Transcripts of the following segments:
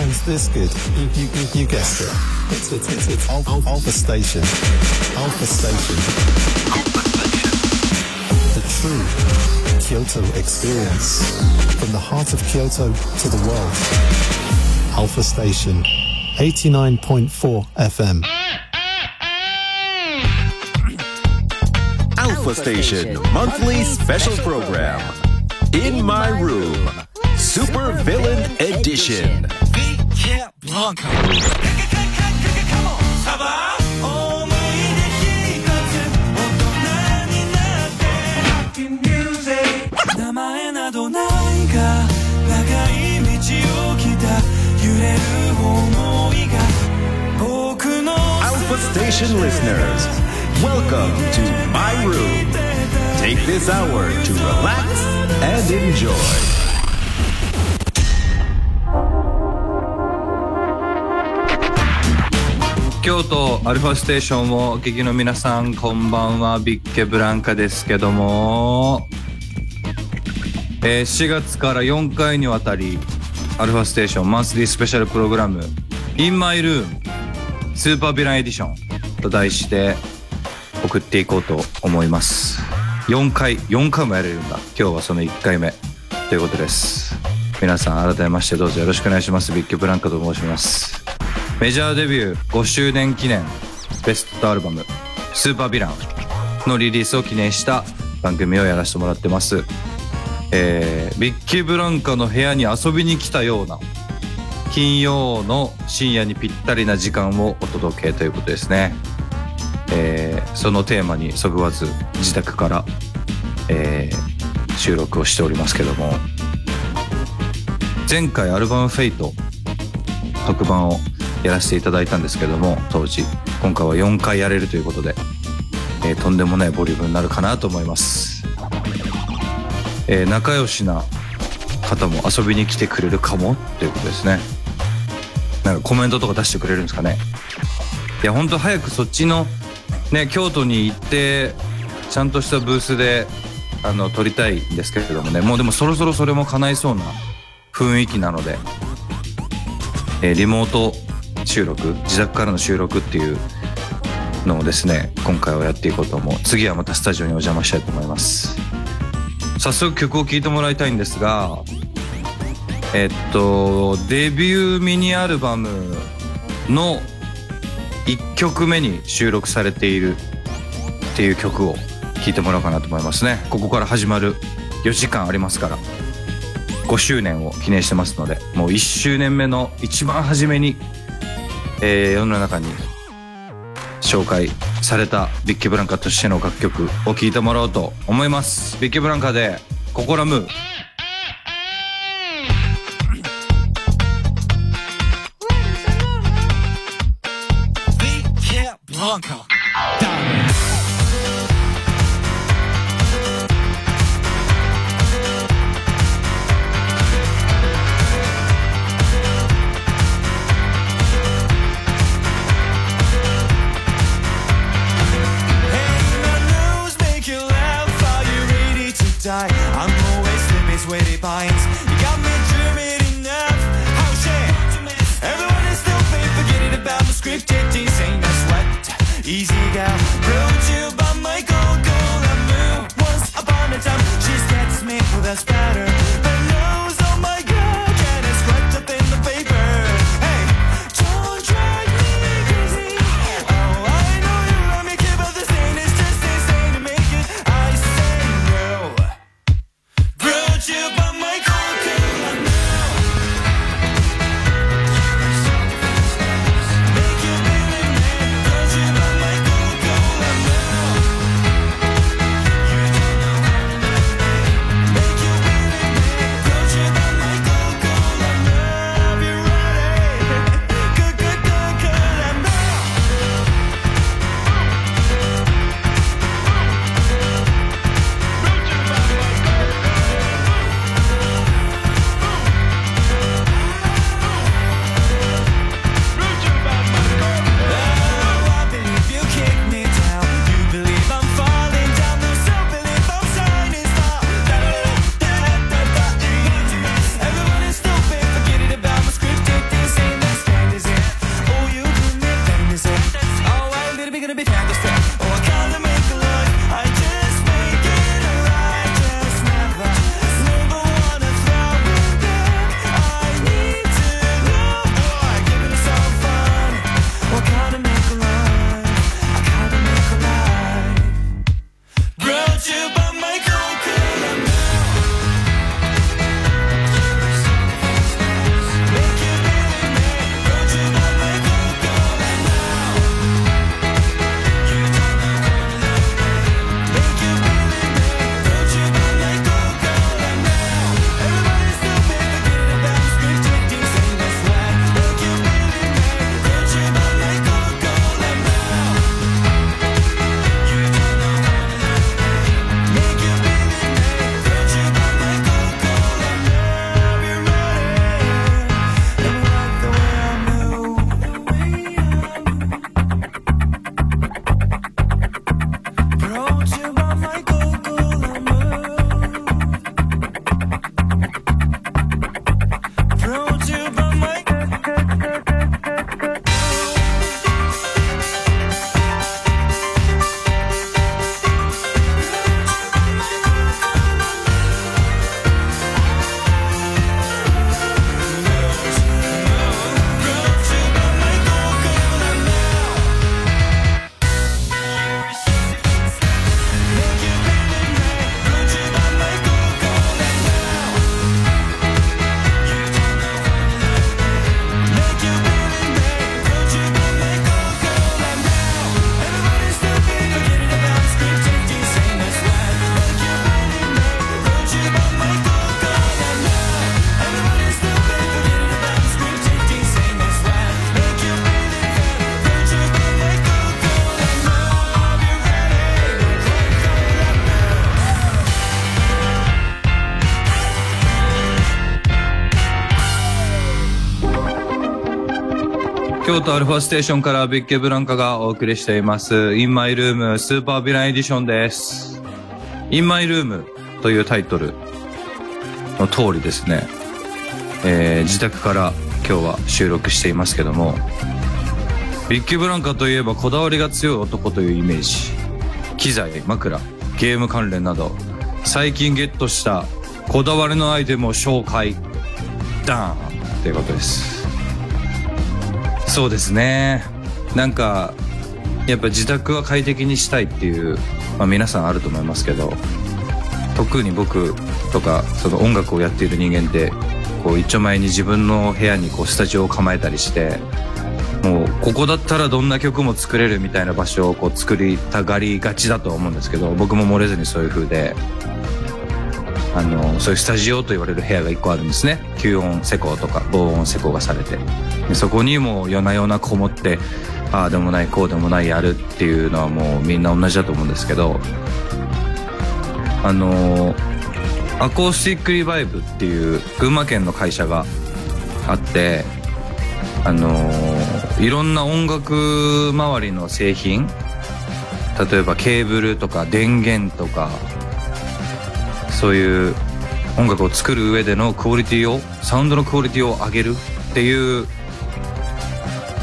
sounds this good, you, you, you, you guessed it. It's, it's, it's, it's Alpha, Alpha Station. Alpha Station. The true Kyoto experience. From the heart of Kyoto to the world. Alpha Station. 89.4 FM. Alpha Station monthly special program. In My Room. Super Villain Edition honk. Alpha Station listeners, welcome to my room. Take this hour to relax and enjoy. 京都アルファステーションをお聞きの皆さんこんばんは。ビッケブランカですけども、えー4月から4回にわたりアルファステーションマンスリースペシャルプログラム In My Room スーパーヴィランエディションと題して送っていこうと思います。4回4回もやれるんだ。今日はその1回目。ということです。皆さん改めましてどうぞよろしくお願いします。ビッケブランカと申します。メジャーデビュー5周年記念ベストアルバム「スーパーヴィラン」のリリースを記念した番組をやらせてもらってます、えービッキーブランカの部屋に遊びに来たような金曜の深夜にぴったりな時間をお届けということですね、えーそのテーマにそぐわず自宅から、えー収録をしておりますけども前回アルバム「フェイト特番をやらせていただいたんですけども当時。今回は4回やれるということで、えーとんでもないボリュームになるかなと思います、えー仲良しな方も遊びに来てくれるかもということですね。なんかコメントとか出してくれるんですかね。いや本当早くそっちのね京都に行ってちゃんとしたブースであの撮りたいんですけれどもね。もうでもそろそろそれも叶いそうな雰囲気なのでえーリモート収録自宅からの収録っていうのをですね今回はやっていこうと思う。次はまたスタジオにお邪魔したいと思います。早速曲を聴いてもらいたいんですがえっとデビューミニアルバムの1曲目に収録されているっていう曲を聴いてもらおうかなと思いますね。ここから始まる4時間ありますから5周年を記念してますのでもう1周年目の一番初めに、えー世の中に紹介されたビッケブランカとしての楽曲を聴いてもらおうと思います。ビッケブランカで「心む京都アルファステーションからビッケブランカがお送りしています。インマイルームスーパーヴィランエディションです。インマイルームというタイトルの通りですね、えー自宅から今日は収録していますけども、ビッケブランカといえばこだわりが強い男というイメージ。機材、枕、ゲーム関連など、最近ゲットしたこだわりのアイテムを紹介。ダーンということです。そうですね。なんか、やっぱ自宅は快適にしたいっていう、まあ皆さんあると思いますけど、特に僕とか、その音楽をやっている人間って、こう一丁前に自分の部屋にこうスタジオを構えたりして、もうここだったらどんな曲も作れるみたいな場所をこう作りたがりがちだと思うんですけど、僕も漏れずにそういう風で、あの、そういうスタジオと言われる部屋が一個あるんですね。吸音施工とか防音施工がされて。でそこにもう夜な夜なこもって、ああでもない、こうでもないやるっていうのはもうみんな同じだと思うんですけど、あのアコースティックリバイブっていう群馬県の会社があって、あのいろんな音楽周りの製品、例えばケーブルとか電源とか、そういう音楽を作る上でのクオリティをサウンドのクオリティを上げるっていう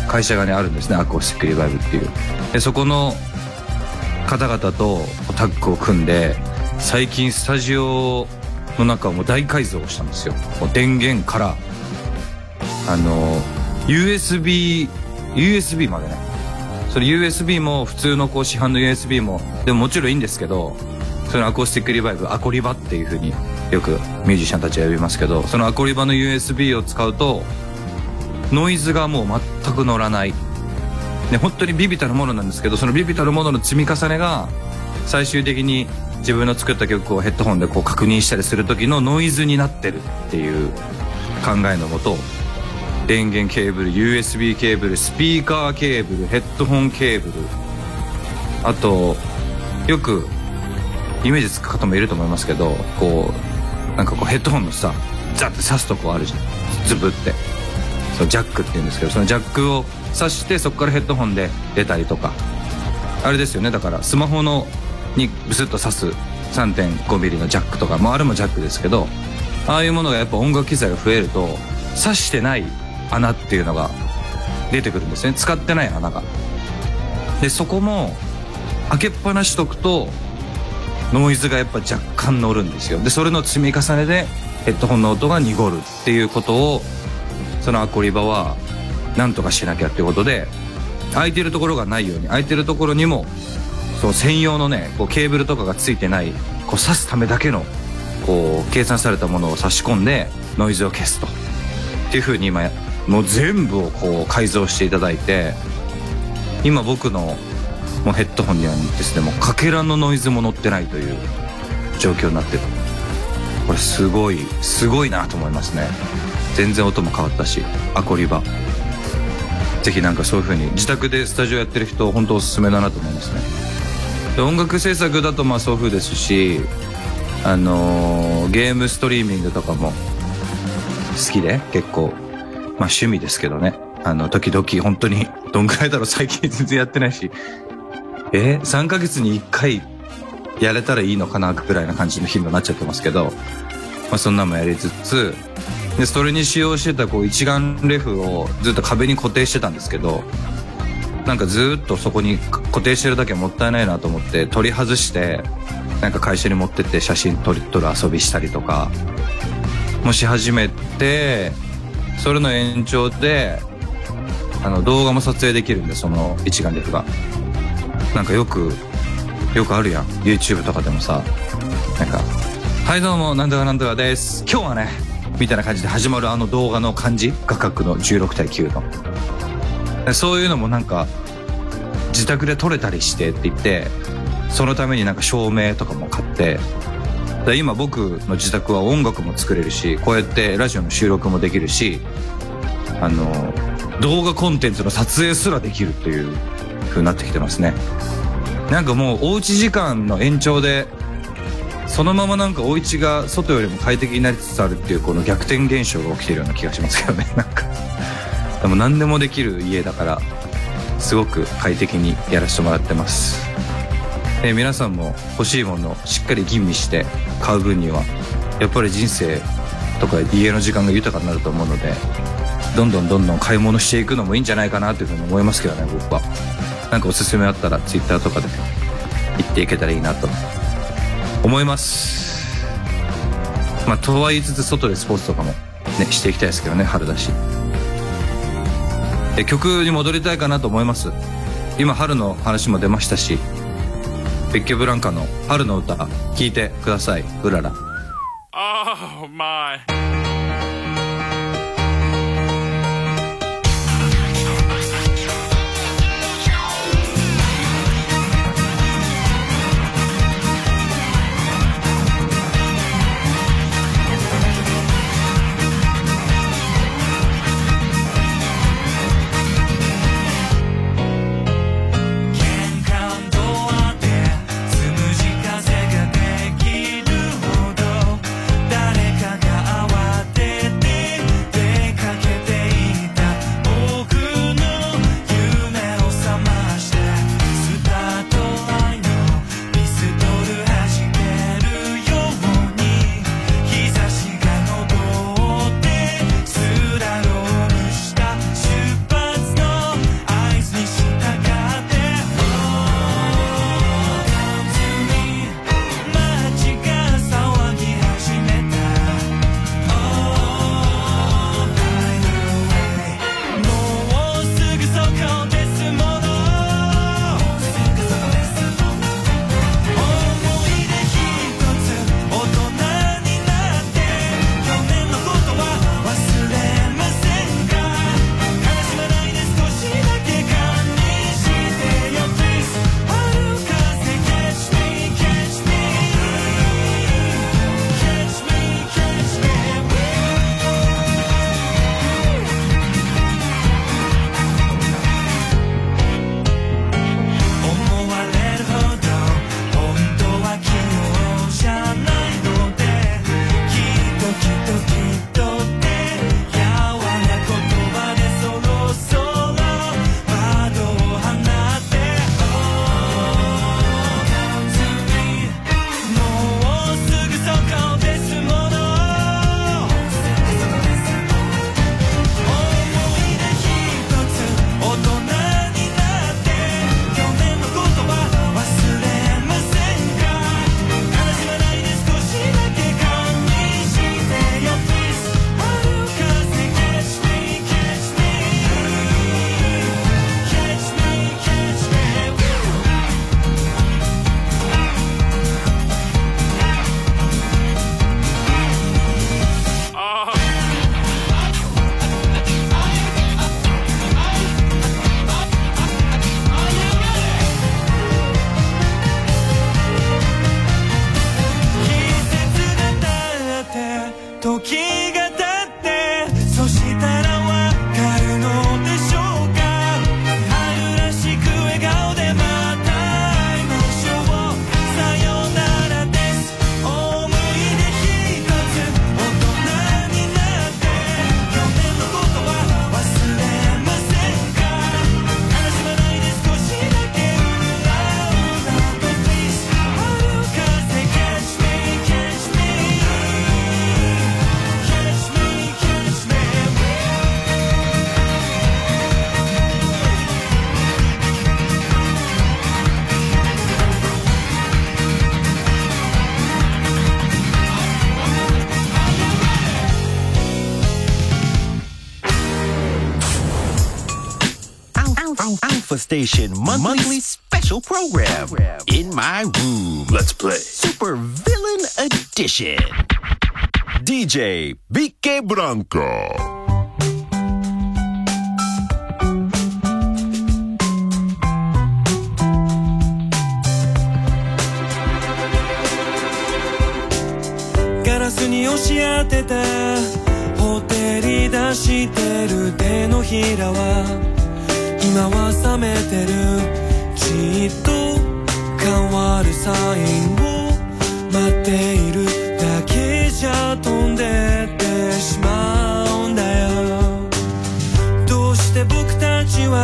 会社がねあるんですね。アコースティックリバイブっていう。でそこの方々とタッグを組んで最近スタジオの中をもう大改造したんですよ。もう電源から。あの USB USB までね。それ USB も普通のこう市販の USB もでももちろんいいんですけどそのアコースティックリバイブアコリバっていう風によくミュージシャンたちは呼びますけどそのアコリバの USB を使うとノイズがもう全く乗らない。で本当にビビたるものなんですけどそのビビたるものの積み重ねが最終的に自分の作った曲をヘッドホンでこう確認したりする時のノイズになってるっていう考えのもと電源ケーブル USB ケーブルスピーカーケーブルヘッドホンケーブルあとよくイメージつく方もいると思いますけどこうなんかこうヘッドホンのさザッて刺すとこあるじゃん。ズブって。そうジャックって言うんですけどそのジャックを刺してそこからヘッドホンで出たりとか。あれですよね。だからスマホのにブスッと刺す 3.5mm のジャックとかもあれもジャックですけどああいうものがやっぱ音楽機材が増えると刺してない穴っていうのが出てくるんですね。使ってない穴が。でそこも開けっぱなしとくとノイズがやっぱ若干乗るんですよ。でそれの積み重ねでヘッドホンの音が濁るっていうことをそのアコリバはなんとかしなきゃっていうことで空いてるところがないように空いてるところにもそう専用のねこうケーブルとかがついてないこう挿すためだけのこう計算されたものを差し込んでノイズを消すと。っていうふうに今もう全部をこう改造していただいて今僕のもうヘッドホンにはですねもうかけらのノイズも乗ってないという状況になってるこれすごいすごいなと思いますね。全然音も変わったしアコリバ。ぜひなんかそういう風に自宅でスタジオやってる人本当おすすめだなと思いますね。で音楽制作だとまあそういう風ですしあのーゲームストリーミングとかも好きで結構まあ趣味ですけどね。あの時々本当にどんぐらいだろう最近全然やってないしえ3ヶ月に1回やれたらいいのかなぐらいな感じの頻度になっちゃってますけど、まあ、そんなのもやりつつでそれに使用してたこう一眼レフをずっと壁に固定してたんですけどなんかずっとそこに固定してるだけもったいないなと思って取り外してなんか会社に持ってって写真撮り撮る遊びしたりとかもし始めてそれの延長であの動画も撮影できるんでその一眼レフが。なんかよくよくあるやん。YouTube とかでもさ。なんか「はいどうもなんとかなんとかです。今日はね」みたいな感じで始まるあの動画の感じ。画角の16対9の。そういうのもなんか自宅で撮れたりしてって言ってそのためになんか照明とかも買ってで今僕の自宅は音楽も作れるしこうやってラジオの収録もできるしあの動画コンテンツの撮影すらできるっていう風になってきてますね。なんかもうおうち時間の延長でそのままなんかお家が外よりも快適になりつつあるっていうこの逆転現象が起きてるような気がしますけどね。なんか。でも何でもできる家だからすごく快適にやらせてもらってます。で皆さんも欲しいものをしっかり吟味して買う分にはやっぱり人生とか家の時間が豊かになると思うのでどんどんどんどん買い物していくのもいいんじゃないかなというふうに思いますけどね僕は。なんかおすすめあったら Twitter とかで言っていけたらいいなと思います。まあとは言いつつ外でスポーツとかもねしていきたいですけどね春だし。で曲に戻りたいかなと思います。今春の話も出ましたしベッケブランカの春の歌聴いてください「うらら」Oh my. Alpha Station monthly special program in my room. Let's play Super Villain Edition. DJ BK Blanco. ガラスに押し当てたほてり出してる手のひらは今は冷めてる。じっと変わるサインを待っているだけじゃ飛んでってしまうんだよ。どうして僕たちは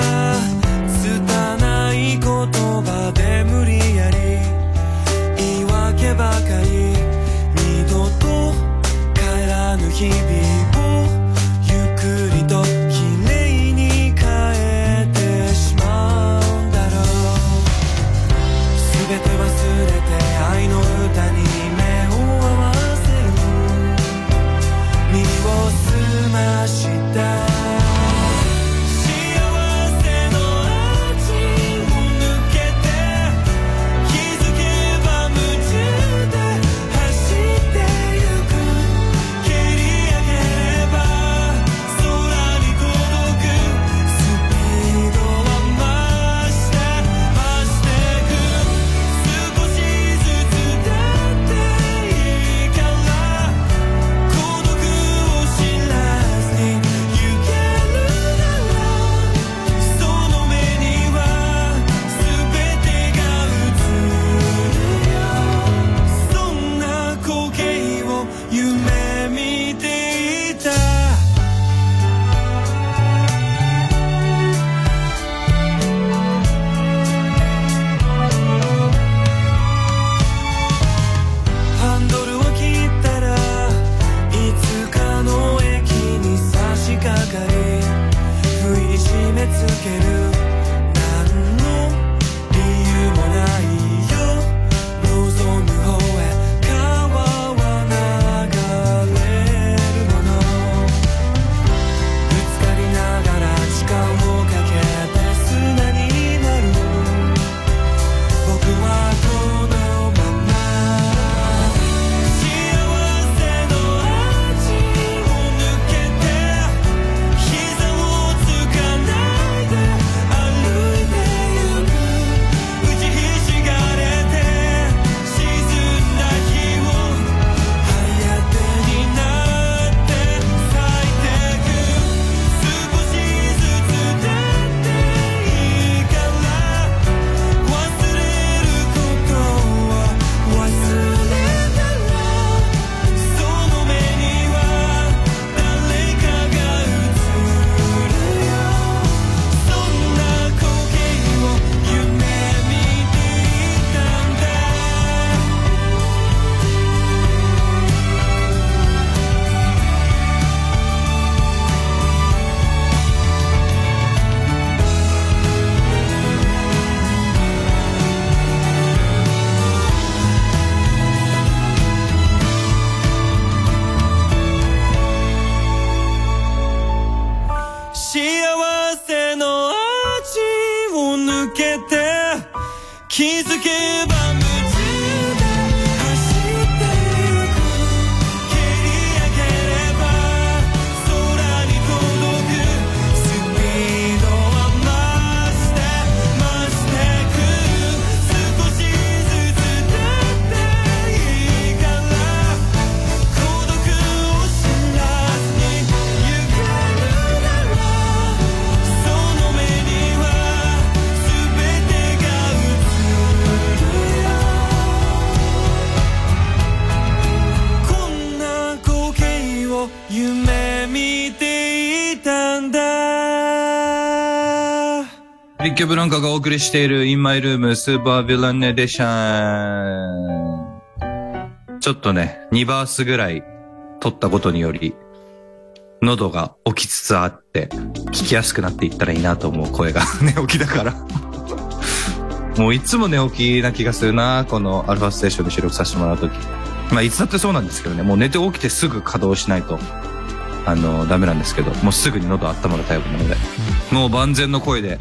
けるッケブランカがお送りしている In My Room スーパーヴィランエデション。ちょっとね、2バースぐらい撮ったことにより、喉が起きつつあって、聞きやすくなっていったらいいなと思う声が寝 起きだから。もういつも寝起きな気がするな、このアルファステーションで収録させてもらうとき。まあいつだってそうなんですけどね、もう寝て起きてすぐ稼働しないと、あの、ダメなんですけど、もうすぐに喉温まるタイプなので、もう万全の声で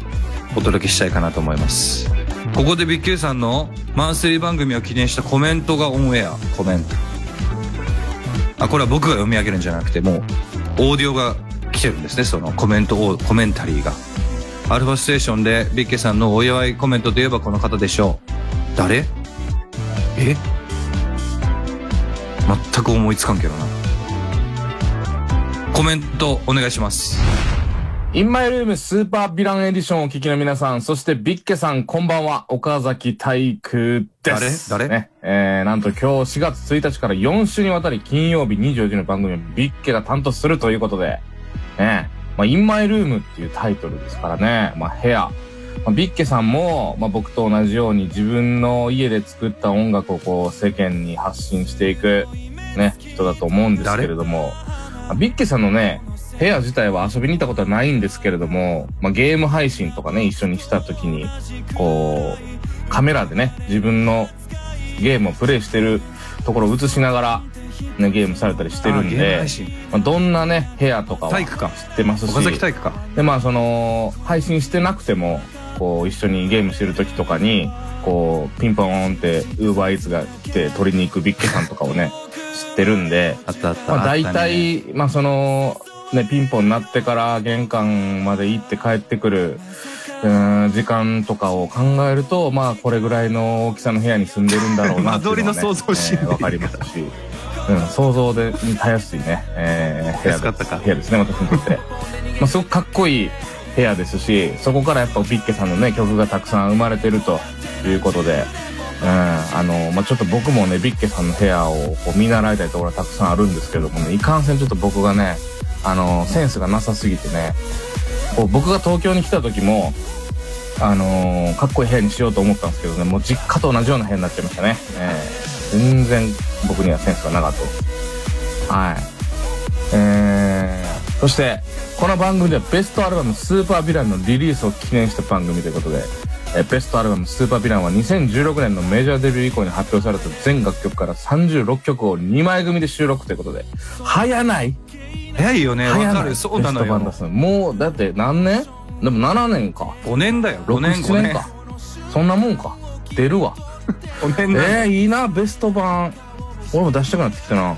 お届けしたいかなと思います。ここでビッキューさんのマンスリー番組を記念したコメントがオンエア、コメント。あ、これは僕が読み上げるんじゃなくて、もう、オーディオが来てるんですね、そのコメントを、コメンタリーが。アルファステーションでビッケさんのお祝いコメントといえばこの方でしょう。誰？え？全く思いつかんけどな。コメントお願いします。インマイルームスーパーヴィランエディションをお聞きの皆さん、そしてビッケさん、こんばんは。岡崎体育です。誰誰？ね、えー、なんと今日4月1日から4週にわたり金曜日24時の番組をビッケが担当するということで、ね、まあ、インマイルームっていうタイトルですからね、まあ、部屋。まあ、ビッケさんも、まあ、僕と同じように自分の家で作った音楽をこう世間に発信していく、ね、人だと思うんですけれども、まあビッケさんのね、部屋自体は遊びに行ったことはないんですけれども、まあ、ゲーム配信とかね、一緒にした時に、こう、カメラでね、自分のゲームをプレイしてるところを映しながら、ね、ゲームされたりしてるんでまあ、どんなね、部屋とかは知体育かってますし、岡崎体育か。で、まあ、その、配信してなくても、こう、一緒にゲームしてる時とかに、こう、ピンポーンって、ウーバーイーツが来て取りに行くビッケさんとかをね、知ってるんで、あったあった。まあ、大あったね体、まあ、その、ね、ピンポンになってから玄関まで行って帰ってくる、うーん、時間とかを考えると、まあ、これぐらいの大きさの部屋に住んでるんだろうなっていうのは、ね。間取りの想像しんでいいえーわかりますし、うん、想像で、にたやすいね、えー、部屋安かったか部屋ですね、私にとって。まあ、すごくかっこいい部屋ですし、そこからやっぱビッケさんのね、曲がたくさん生まれてるということで、うん、あの、まあ、ちょっと僕もね、ビッケさんの部屋をこう見習いたいところはたくさんあるんですけどもね、いかんせんちょっと僕がね、あの、センスがなさすぎてね、こう僕が東京に来た時も、あのーかっこいい部屋にしようと思ったんですけどね、もう実家と同じような部屋になっちゃいましたね。えー全然僕にはセンスがなかった。はい。えー、そしてこの番組ではベストアルバム「スーパーヴィラン」のリリースを記念した番組ということでえベストアルバム「スーパーヴィラン」は2016年のメジャーデビュー以降に発表された全楽曲から36曲を2枚組で収録ということで。早ない？早いよね。早ない。わかる。そうなのよ。もうだって何年？でも7年か。5年だよ。5 6年、7 5年。年。かそんなもんか。出るわ。5年だ。よ。えー、いいな。ベスト版。俺も出したくなってきたな。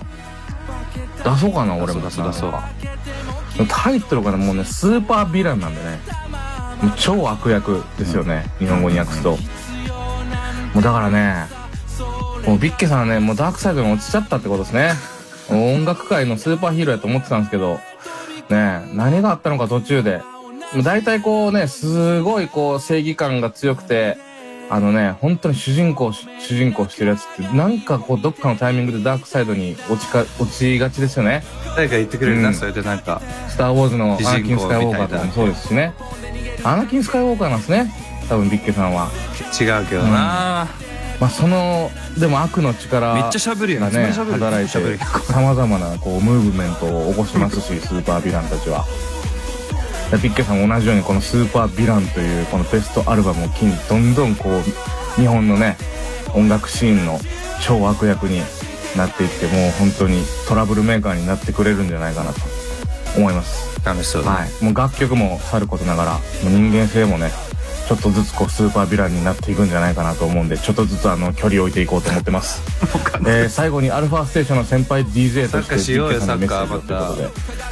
出そうかな俺も。出そう出そう。タイトルがねもうねスーパーヴィランなんでね超悪役ですよね、日本語に訳すと、もうだからねもうビッケさんはねもうダークサイドに落ちちゃったってことですね。音楽界のスーパーヒーローやと思ってたんですけど。ねえ何があったのか途中で。大体こうねすごいこう正義感が強くてあのね、本当に主人公し、主人公してるやつって、なんかこう、どっかのタイミングでダークサイドに落ちか、落ちがちですよね。誰か言ってくれるな、うん。それでなんか。スター・ウォーズのア主人公ナキン・スカイウォーカーとかもそうですしね。アナキン・スカイウォーカーなんですね。多分、ビッケさんは。違うけどな、まあ、その、でも悪の力めっちゃ喋るよね。がね、めっちゃ喋る働い喋るて、様々なこう、ムーブメントを起こしますし、スーパーヴィランたちは。でビッケさんも同じようにこのスーパーヴィランというこのベストアルバムを機にどんどんこう日本のね音楽シーンの超悪役になっていってもう本当にトラブルメーカーになってくれるんじゃないかなと思います。楽しそうだね。はい。もう楽曲もさることながら、もう人間性もね、ちょっとずつこうスーパーヴィランになっていくんじゃないかなと思うんで、ちょっとずつあの距離を置いていこうと思ってます。えー、最後にアルファステーションの先輩 DJ としてしようよサッカーまた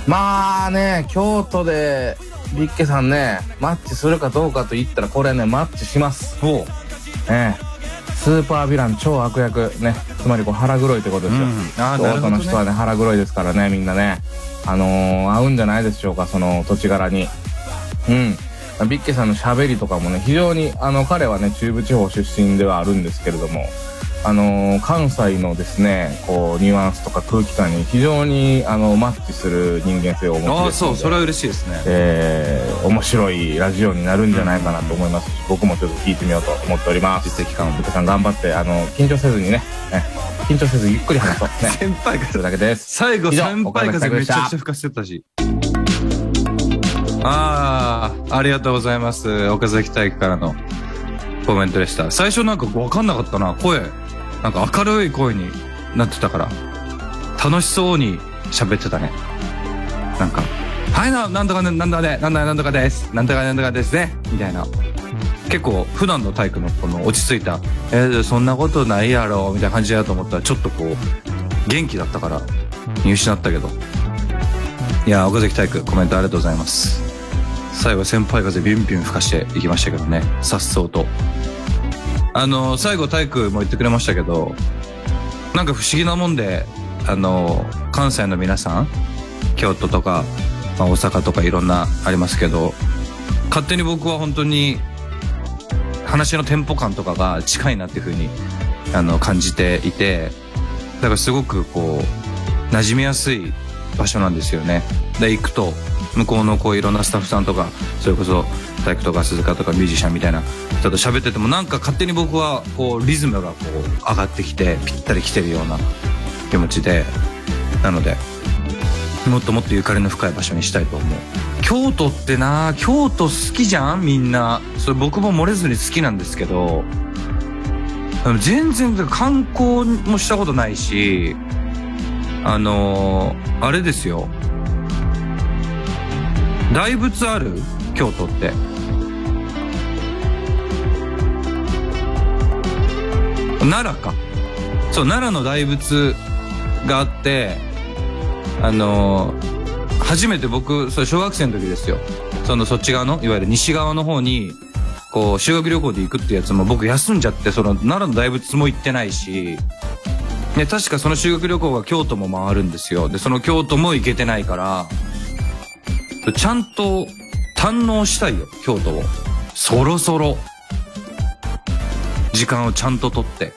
まあね、京都でビッケさんね、マッチするかどうかと言ったらこれね、マッチします。おうええスーパーヴィラン超悪役ね、つまりこう腹黒いってことですよ。うんあーなる京ほどね都の人はね、腹黒いですからね、みんなね。あのー、合うんじゃないでしょうか、その土地柄に。うん。ビッケさんの喋りとかもね、非常に、あの、彼はね、中部地方出身ではあるんですけれども、あのー関西のですね、こう、ニュアンスとか空気感に非常に、あの、マッチする人間性をお持ちああ。そう、それは嬉しいですね。えー、面白いラジオになるんじゃないかなと思いますし、僕もちょっと聞いてみようと思っております。実績感をさん頑張って、あの、緊張せずにね、ね緊張せずゆっくり話そう。ね。先輩それだけです。最後先輩風めちゃくちゃ吹かせてたし。ああ、ありがとうございます。岡崎体育からのコメントでした。最初なんかわかんなかったな。声。なんか明るい声になってたから。楽しそうに喋ってたね。なんか、はいな、なんとかね、なんとかで、なんとかなんとかです。なんとかなんとかですね。みたいな。結構普段の体育のこの落ち着いた、えー、そんなことないやろ、みたいな感じだと思ったら、ちょっとこう、元気だったから、見失ったけど。いや、岡崎体育、コメントありがとうございます。最後、先輩風ビュンビュン吹かしていきましたけどね。さっそうと。あの、最後、体育も言ってくれましたけど、なんか不思議なもんで、あの、関西の皆さん、京都とか、まあ、大阪とかいろんなありますけど、勝手に僕は本当に、話のテンポ感とかが近いなっていうふうに、あの、感じていて、だからすごくこう、馴染みやすい場所なんですよね。で、行くと、向こうのこういろんなスタッフさんとか、それこそ体育とか鈴鹿とかミュージシャンみたいな人と喋っててもなんか勝手に僕はこうリズムがこう上がってきてぴったり来てるような気持ちで、なので、もっともっとゆかりの深い場所にしたいと思う。京都ってな京都好きじゃん？みんな。それ僕も漏れずに好きなんですけど、全然観光もしたことないし、あのーあれですよ。大仏ある？京都って。奈良か。そう、奈良の大仏があって、あのー初めて僕、それ小学生の時ですよ。そのそっち側の、いわゆる西側の方に、こう、修学旅行で行くってやつも僕休んじゃって、その奈良の大仏も行ってないし、ね、確かその修学旅行が京都も回るんですよ。で、その京都も行けてないから、ちゃんと堪能したいよ、京都を。そろそろ。時間をちゃんととって。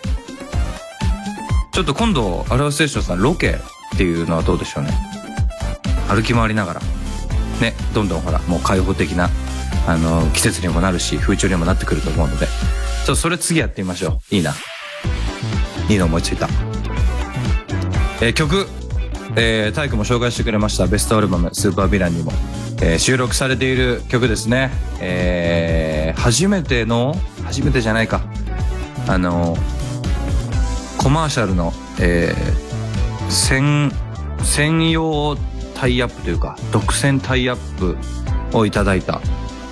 ちょっと今度、アルファステーションさんロケっていうのはどうでしょうね。歩き回りながら。ね、どんどんほら、もう開放的な、あの、季節にもなるし、風潮にもなってくると思うので。ちょっと、それ次やってみましょう。いいな。いいの思いついた。えー曲、えー、タイクも紹介してくれましたベストアルバム「スーパーヴィラン」にも、えー収録されている曲ですね。えー、初めての、初めてじゃないか。あの、コマーシャルの、えー、専、専用タイアップというか、独占タイアップをいただいた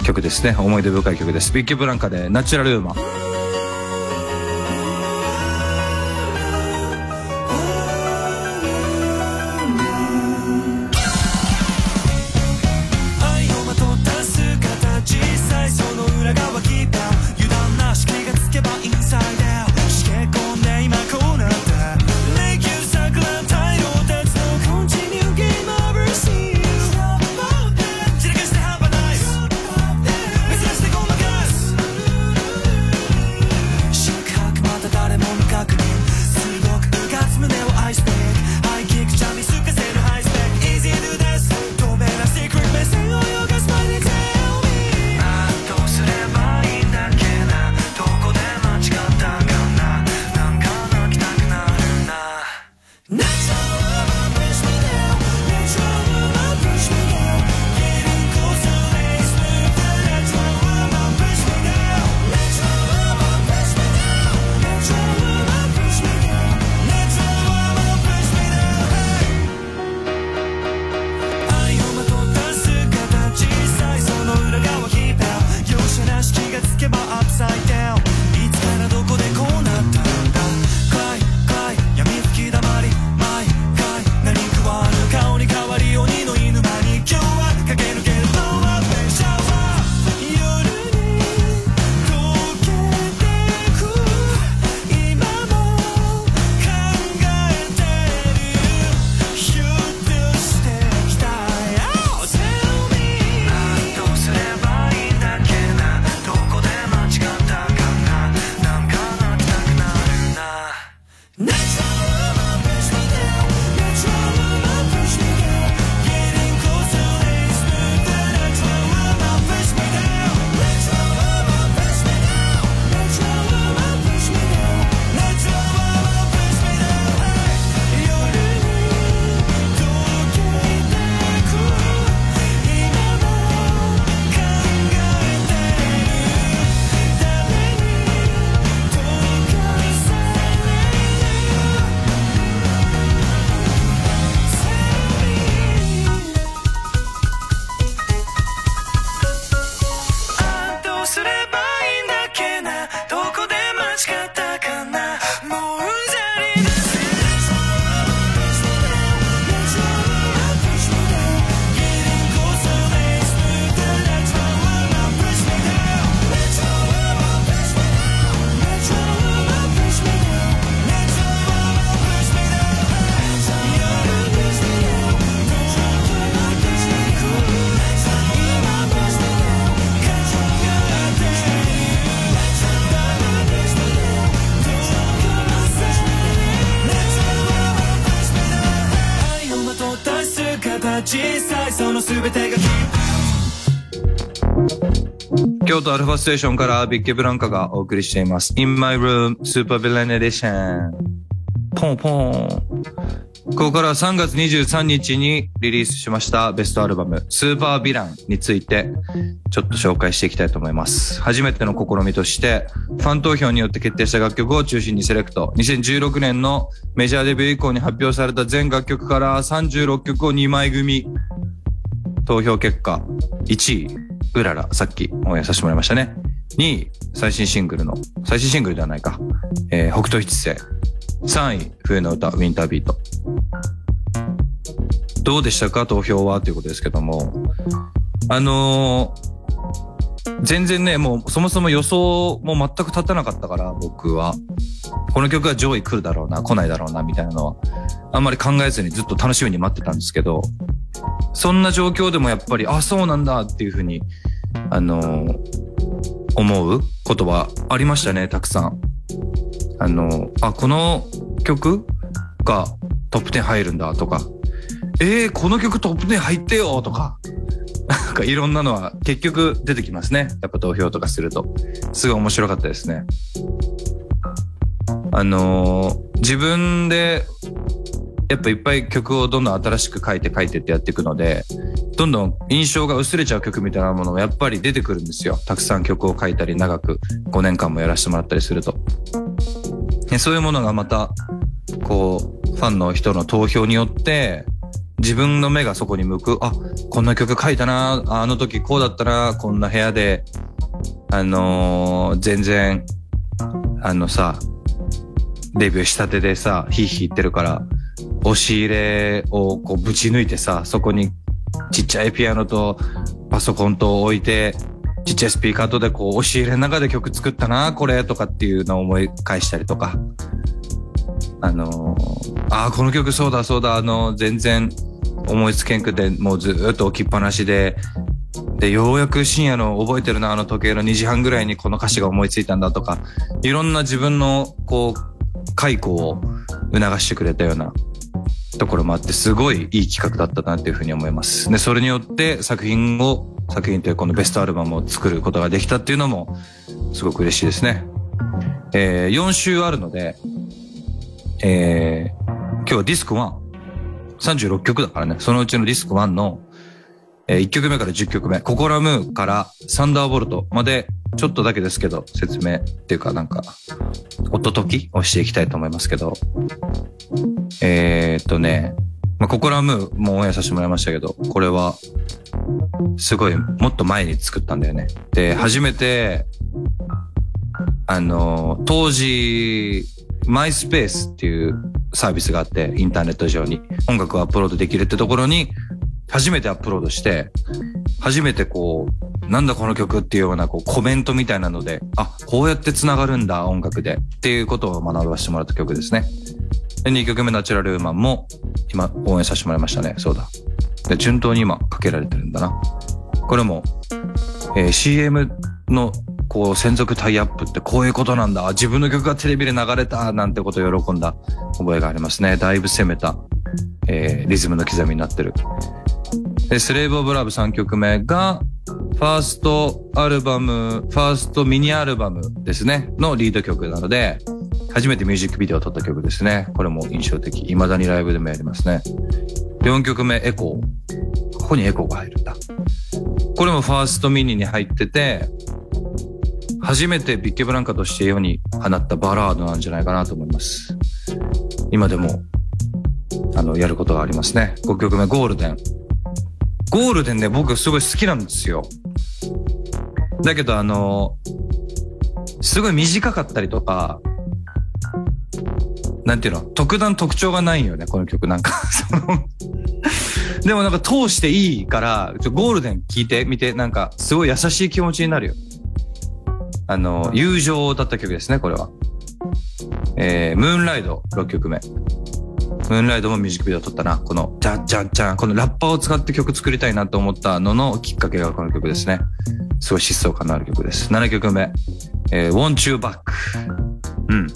曲ですね。思い出深い曲です。ビッキーブランカでナチュラルウーマン。京都アルファステーションからビッケブランカがお送りしています。In My Room Super Villain Edition。ポンポン。ここからは3月23日にリリースしましたベストアルバムスーパーヴィランについてちょっと紹介していきたいと思います。初めての試みとしてファン投票によって決定した楽曲を中心にセレクト。2016年のメジャーデビュー以降に発表された全楽曲から36曲を2枚組。投票結果1位うららさっき応援させてもらいましたね。2位最新シングルの最新シングルではないか、えー、北斗七星。3位冬の歌ウィンタービート。どうでしたか？投票は？ということですけども。あのー全然ね、もうそもそも予想も全く立たなかったから、僕は。この曲は上位来るだろうな、来ないだろうな、みたいなのは、あんまり考えずにずっと楽しみに待ってたんですけど、そんな状況でもやっぱり、あ、そうなんだっていうふうに、あの思うことはありましたね、たくさん。あのあ、この曲がトップ10入るんだとか、えー、この曲トップ10入ってよとか、なんかいろんなのは結局出てきますね。やっぱ投票とかすると。すごい面白かったですね。あのー自分でやっぱいっぱい曲をどんどん新しく書いて書いてってやっていくので、どんどん印象が薄れちゃう曲みたいなものもやっぱり出てくるんですよ。たくさん曲を書いたり長く5年間もやらせてもらったりすると。でそういうものがまた、こう、ファンの人の投票によって、自分の目がそこに向く。あ、こんな曲書いたな。あの時こうだったな。こんな部屋で、あのー全然、あのさ、デビューしたてでさ、ヒーヒー言ってるから、押し入れをこうぶち抜いてさ、そこにちっちゃいピアノとパソコンと置いて、ちっちゃいスピーカーとでこう押し入れの中で曲作ったな、これとかっていうのを思い返したりとか。あのあ、この曲そうだそうだ、あの、全然思いつけんくて、もうずっと置きっぱなしで、で、ようやく深夜の覚えてるな、あの時計の2時半ぐらいにこの歌詞が思いついたんだとか、いろんな自分の、こう、解雇を促してくれたようなところもあって、すごいいい企画だったなっていうふうに思います。で、それによって作品を、作品というこのベストアルバムを作ることができたっていうのも、すごく嬉しいですね。えー、4週あるので、えー、今日はディスク1、36曲だからね、そのうちのディスク1の、えー1曲目から10曲目、ココラムーからサンダーボルトまで、ちょっとだけですけど、説明っていうかなんか、音解きをしていきたいと思いますけど、えーっとね、まあ、ココラムーもオンエアさせてもらいましたけど、これは、すごい、もっと前に作ったんだよね。で、初めて、あの、当時、マイスペースっていうサービスがあって、インターネット上に音楽をアップロードできるってところに、初めてアップロードして、初めてこう、なんだこの曲っていうようなこうコメントみたいなので、あ、こうやって繋がるんだ、音楽で。っていうことを学ばせてもらった曲ですね。で、2曲目、ナチュラルウーマンも、今、応援させてもらいましたね。そうだ。で、順当に今、かけられてるんだな。これも、えー CM の、こう、専属タイアップってこういうことなんだ。自分の曲がテレビで流れた、なんてことを喜んだ覚えがありますね。だいぶ攻めた、えーリズムの刻みになってる。で、スレイブ・オブ・ラブ3曲目が、ファーストアルバム、ファーストミニアルバムですね、のリード曲なので、初めてミュージックビデオを撮った曲ですね。これも印象的。未だにライブでもやりますね。4曲目、エコー。ここにエコーが入るんだ。これもファーストミニに入ってて、初めてビッケブランカとして世に放ったバラードなんじゃないかなと思います。今でも、あの、やることがありますね。5曲目、ゴールデン。ゴールデンね、僕すごい好きなんですよ。だけどあの、すごい短かったりとか、なんていうの、特段特徴がないよね、この曲なんか。そ のでもなんか通していいから、ゴールデン聞いてみて、なんかすごい優しい気持ちになるよ。あの、友情を歌った曲ですね、これは。えー、ムーンライド6曲目。ムーンライドもミュージックビデオ撮ったな。この、じゃんじゃんじゃん。このラッパーを使って曲作りたいなと思ったののきっかけがこの曲ですね。すごい疾走感のある曲です。7曲目。えー、Want You Back。うん。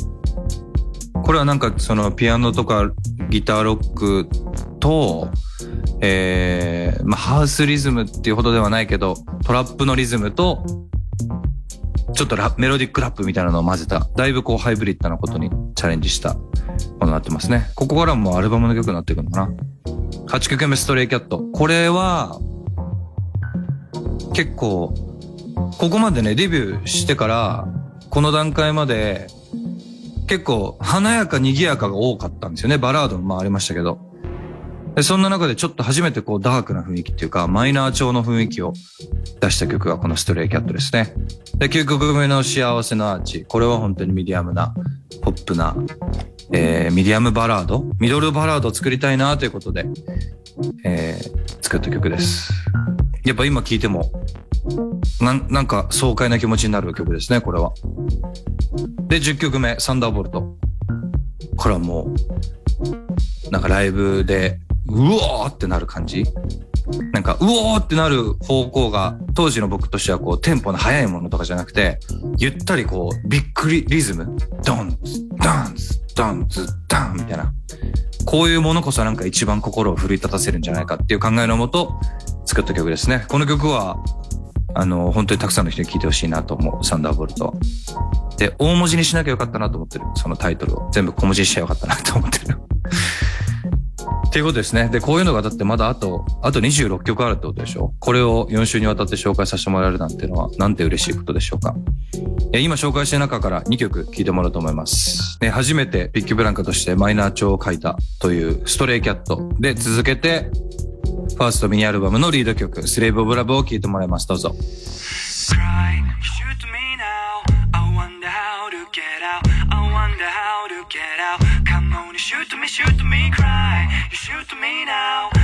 これはなんかそのピアノとかギターロックと、えー、まあ、ハウスリズムっていうほどではないけど、トラップのリズムと、ちょっとメロディックラップみたいなのを混ぜた、だいぶこうハイブリッドなことにチャレンジしたものになってますね。ここからもアルバムの曲になっていくのかな。8曲目ストレイキャット。これは、結構、ここまでね、デビューしてから、この段階まで、結構華やか賑やかが多かったんですよね。バラードもまあありましたけど。でそんな中でちょっと初めてこうダークな雰囲気っていうか、マイナー調の雰囲気を出した曲がこのストレイキャットですね。で、9曲目の幸せのアーチ。これは本当にミディアムな、ポップな、えー、ミディアムバラードミドルバラードを作りたいなということで、えー、作った曲です。やっぱ今聴いても、な、なんか爽快な気持ちになる曲ですね、これは。で、10曲目、サンダーボルト。これはもう、なんかライブで、うおーってなる感じ？なんか、うおーってなる方向が、当時の僕としてはこう、テンポの速いものとかじゃなくて、ゆったりこう、びっくりリズム、ドンツ、ダンツ、ダンツ、ダンみたいな。こういうものこそなんか一番心を奮い立たせるんじゃないかっていう考えのもと、作った曲ですね。この曲は、あの、本当にたくさんの人に聴いてほしいなと思う、サンダーボルト。で、大文字にしなきゃよかったなと思ってる。そのタイトルを。全部小文字にしちゃよかったなと思ってる。っていうことですね。で、こういうのがだってまだあと、あと26曲あるってことでしょ？これを4週にわたって紹介させてもらえるなんてのは、なんて嬉しいことでしょうか？え今紹介してる中から2曲聴いてもらおうと思います。ね初めてビッキブランカとしてマイナー調を書いたというストレイキャットで続けて、ファーストミニアルバムのリード曲、スレイブ・オブ・ラブを聴いてもらいます。どうぞ。shoot me, shoot me. to me now.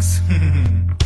Thanks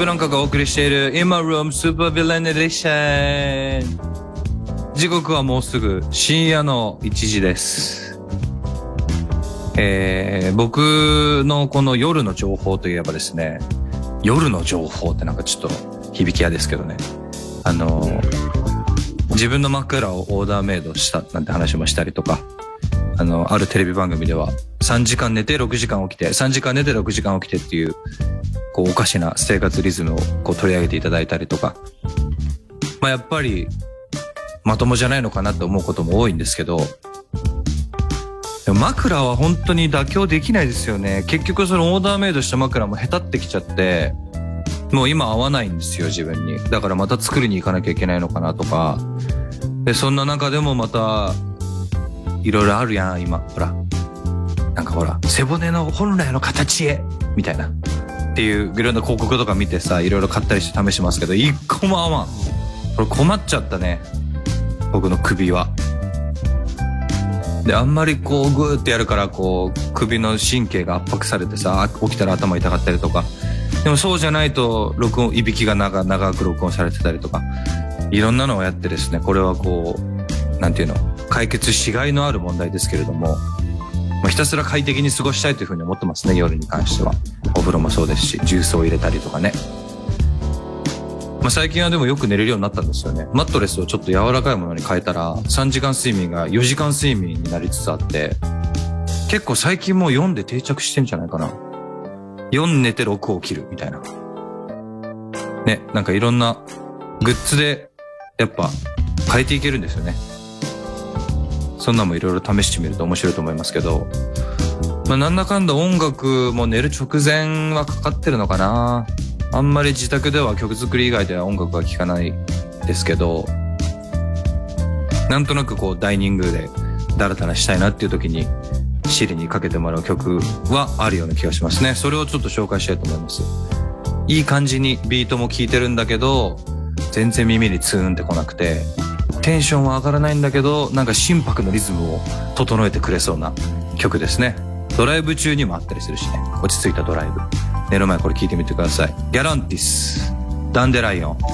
ブランカがお送りしている In My Room Super Villain Edition 時刻はもうすぐ深夜の1時です。えー、僕のこの夜の情報といえばですね、夜の情報ってなんかちょっと響き屋ですけどね。あの、自分の枕をオーダーメイドしたなんて話もしたりとか、あの、あるテレビ番組では3時間寝て6時間起きて、3時間寝て6時間起きてっていうこう、おかしな生活リズムをこう取り上げていただいたりとか、まあやっぱり、まともじゃないのかなって思うことも多いんですけど、枕は本当に妥協できないですよね。結局そのオーダーメイドした枕も下手ってきちゃって、もう今合わないんですよ、自分に。だからまた作りに行かなきゃいけないのかなとか。で、そんな中でもまた、いろいろあるやん、今。ほら。なんかほら、背骨の本来の形へ、みたいな。っていういろんな広告とか見てさいろいろ買ったりして試しますけど一個も合わん。これ困っちゃったね。僕の首は。であんまりこうグーってやるからこう首の神経が圧迫されてさ起きたら頭痛かったりとか。でもそうじゃないと録音いびきが長長く録音されてたりとか。いろんなのをやってですねこれはこうなんていうの解決しがいのある問題ですけれども。まあ、ひたすら快適に過ごしたいというふうに思ってますね、夜に関しては。お風呂もそうですし、ジュースを入れたりとかね。まあ、最近はでもよく寝れるようになったんですよね。マットレスをちょっと柔らかいものに変えたら、3時間睡眠が4時間睡眠になりつつあって、結構最近もう4で定着してんじゃないかな。4寝て6起きるみたいな。ね、なんかいろんなグッズで、やっぱ変えていけるんですよね。そんなもいろいろ試してみると面白いと思いますけど、まあ、なんだかんだ音楽も寝る直前はかかってるのかな。あんまり自宅では曲作り以外では音楽は聴かないですけど、なんとなくこうダイニングでダラダラしたいなっていう時に、シリにかけてもらう曲はあるような気がしますね。それをちょっと紹介したいと思います。いい感じにビートも聴いてるんだけど、全然耳にツーンってこなくて、テンションは上がらないんだけど、なんか心拍のリズムを整えてくれそうな曲ですね。ドライブ中にもあったりするしね。落ち着いたドライブ。寝る前これ聞いてみてください。ギャランティス、ダンデライオン。Picked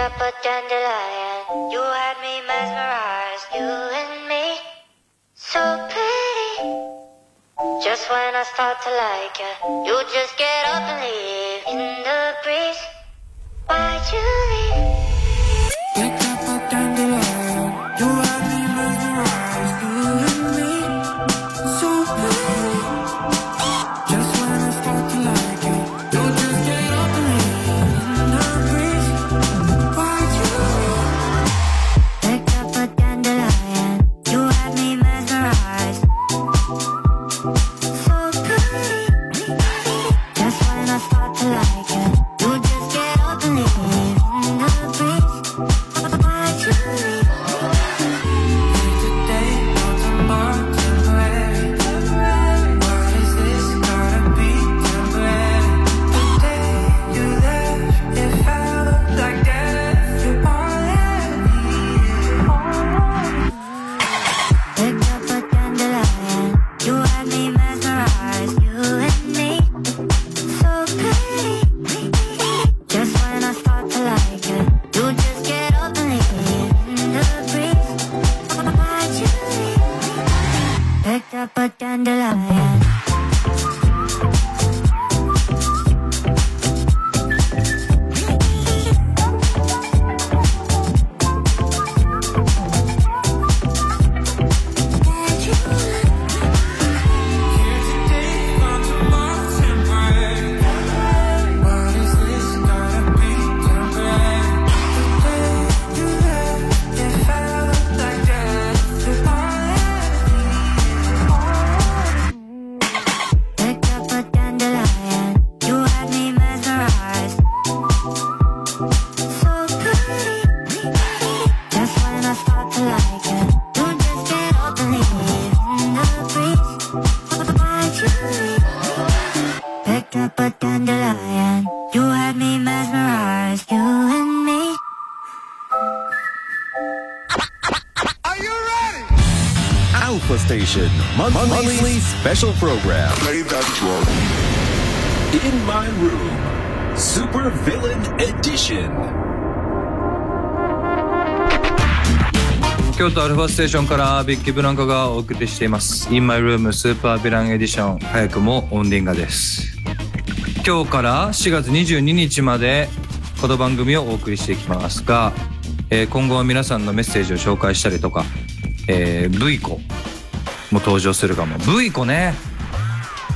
up a dandelion. You had me mesmerized, you and me. So pretty. Just when I start to like you, you just get up and leave in the breeze. Why'd you leave? Special program. In my room, Super Villain Edition. 京都アルファステーションからビッキーブランカがお送りしています In My Room スーパーヴィランエディション早くもオンディンガです今日から4月22日までこの番組をお送りしていきますが、えー今後は皆さんのメッセージを紹介したりとか、えー、V 子も登場するかも。V 子ね。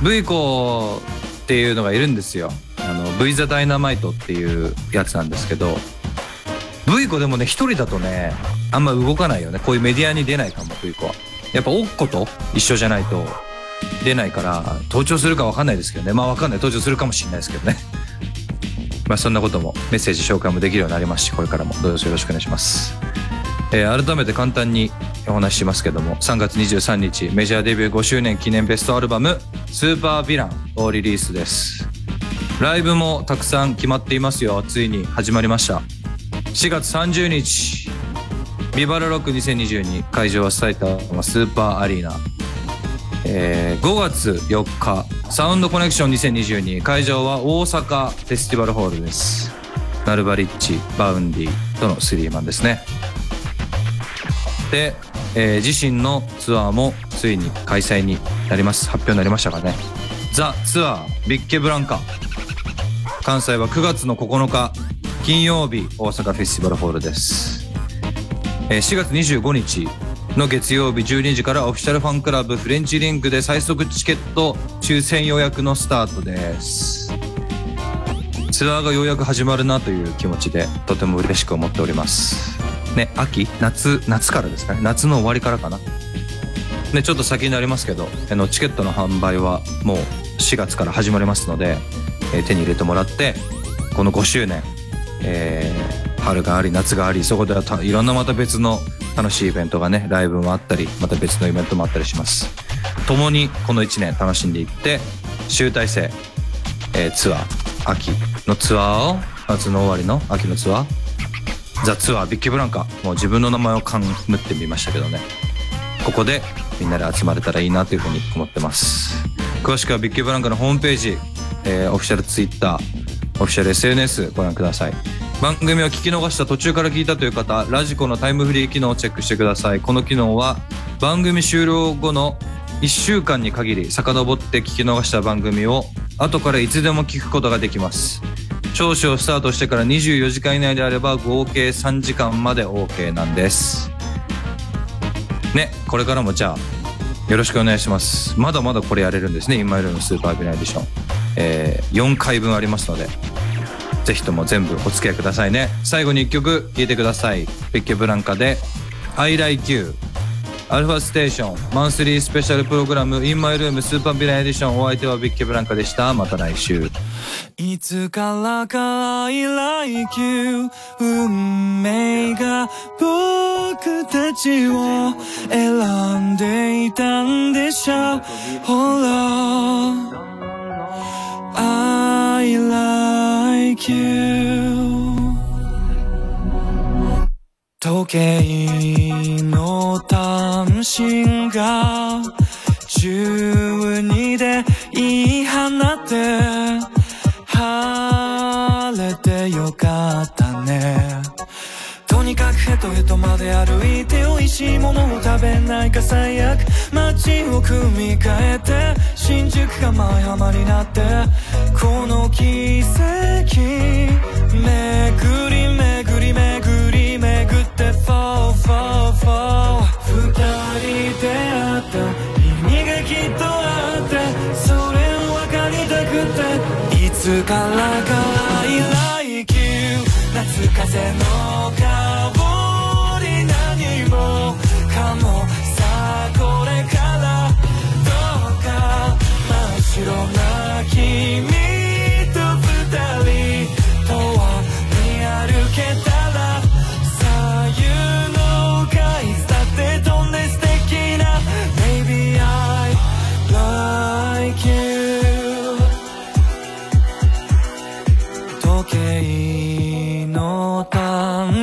V 子っていうのがいるんですよ。あの V ザダイナマイトっていうやつなんですけど。V 子でもね一人だとねあんま動かないよね。こういうメディアに出ないかも V 子は。やっぱおっこと一緒じゃないと出ないから登場するかわかんないですけどね。まあわかんない。登場するかもしれないですけどね。まあそんなこともメッセージ紹介もできるようになりますしこれからも。どうぞよろしくお願いします、えー改めて簡単にお話ししますけども3月23日メジャーデビュー5周年記念ベストアルバム「スーパーヴィラン」をリリースです。ライブもたくさん決まっていますよ。ついに始まりました。4月30日ビバラロック2022会場は埼玉スーパーアリーナ、えー5月4日サウンドコネクション2022会場は大阪フェスティバルホールです。ナルバリッチバウンディとのスリーマンですね。で、えー自身のツアーもついに開催になります。発表になりましたかね。ザ・ツアービッケブランカ。関西は9月の9日金曜日大阪フェスティバルホールです、えー4月25日の月曜日12時からオフィシャルファンクラブフレンチリンクで最速チケット抽選予約のスタートです。ツアーがようやく始まるなという気持ちでとても嬉しく思っております。ね秋夏夏からですかね。夏の終わりからかな。ねちょっと先になりますけどあのチケットの販売はもう4月から始まりますので、え手に入れてもらってこの5周年、えー春があり夏がありそこではいろんなまた別の楽しいイベントがねライブもあったりまた別のイベントもあったりします。共にこの1年楽しんでいって集大成、えーツアー秋のツアーを夏の終わりの秋のツアーザ・ツアービッキーブランカもう自分の名前を冠ってみましたけどね。ここでみんなで集まれたらいいなというふうに思ってます。詳しくはビッキーブランカのホームページ、えーオフィシャルツイッターオフィシャル SNS ご覧ください。番組を聞き逃した途中から聞いたという方ラジコのタイムフリー機能をチェックしてください。この機能は番組終了後の1週間に限り遡って聞き逃した番組を後からいつでも聞くことができます。聴取をスタートしてから24時間以内であれば合計3時間まで OK なんです。ねこれからもじゃあよろしくお願いします。まだまだこれやれるんですね今いるのスーパービナエディション、えー4回分ありますのでぜひとも全部お付き合いくださいね。最後に1曲聴いてください。ピッケブランカで「I Like You」アルファステーションマンスリースペシャルプログラム In My Room スーパービランエディションお相手はビッケブランカでした。また来週。いつからか I like you 運命が僕たちを選んでいたんでしょう。ほら I like you 時計の単身が12で言い放って晴れてよかったね。とにかくヘトヘトまで歩いて美味しいものを食べないか最悪街を組み替えて新宿か舞浜になってこの奇跡巡り巡り Fall fall fall 二人出会った。意味がきっとあってそれを分かりたくて。いつからか I like you 夏風の香り何もかもさあこれからどうか。真っ白な君。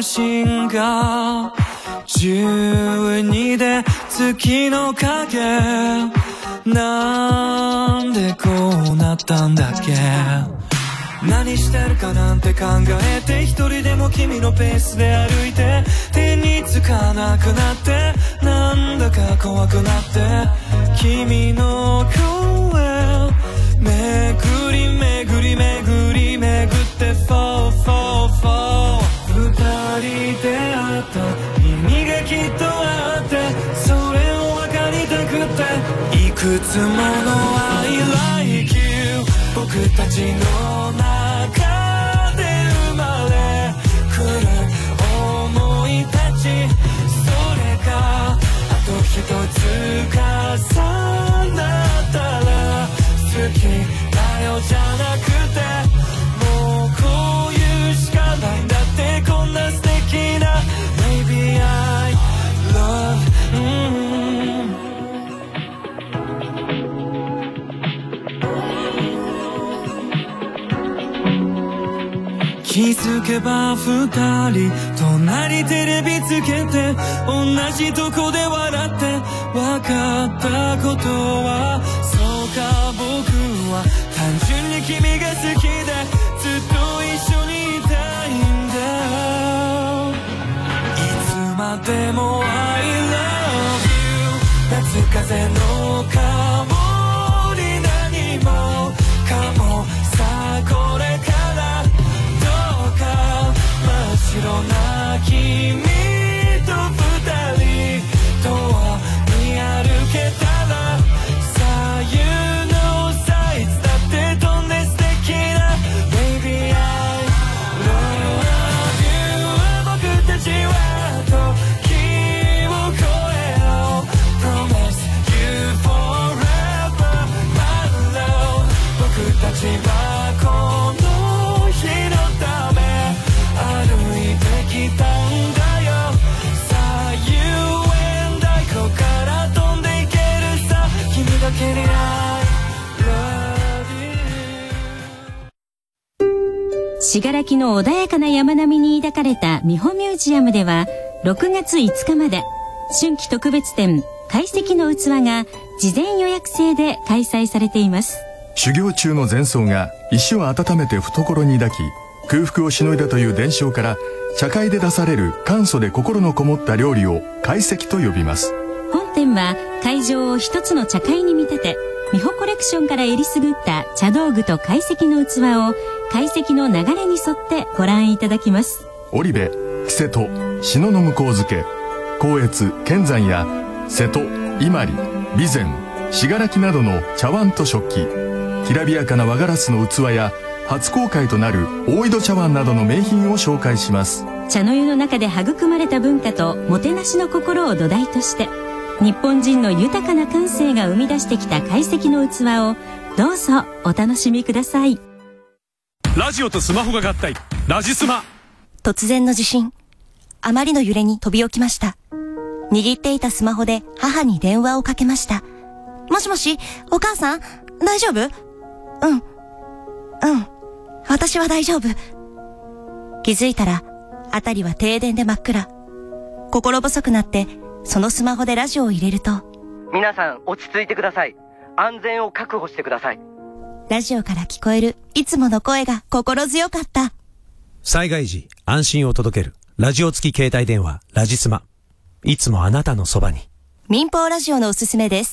信が12で月の影。なんでこうなったんだっけ。何してるかなんて考えて一人でも君のペースで歩いて手につかなくなってなんだか怖くなって君の声つもの I like you 僕たちの中で生まれ来る思いたちそれがあと一つ重なったら好きだよじゃなくてもうこういうしかないんだってこんな素敵な気づけば二人隣テレビつけて同じとこで笑って分かったことはそうか僕は単純に君が好きでずっと一緒にいたいんだいつまでも I love you 夏風の香信楽の穏やかな山並みに抱かれた美穂ミュージアムでは6月5日まで春季特別展解析の器が事前予約制で開催されています。修行中の前奏が石を温めて懐に抱き空腹をしのいだという伝承から茶会で出される簡素で心のこもった料理を懐石と呼びます。本展は会場を一つの茶会に見立て美穂コレクションからえりすぐった茶道具と解析の器を解析の流れに沿ってご覧いただきます。織部木瀬戸篠の向こう付け光悦剣山や瀬戸伊万里備前信楽などの茶碗と食器きらびやかな和ガラスの器や初公開となる大井戸茶碗などの名品を紹介します。茶の湯の中で育まれた文化ともてなしの心を土台として日本人の豊かな感性が生み出してきた解析の器をどうぞお楽しみくださいラジオとスマホが合体ラジスマ突然の地震。あまりの揺れに飛び起きました。握っていたスマホで母に電話をかけました。もしもし、お母さん大丈夫？うん。うん。私は大丈夫。気づいたら、あたりは停電で真っ暗。心細くなって、そのスマホでラジオを入れると、皆さん落ち着いてください。安全を確保してください。ラジオから聞こえるいつもの声が心強かった。災害時、安心を届ける。ラジオ付き携帯電話、ラジスマ。いつもあなたのそばに。民放ラジオのおすすめです。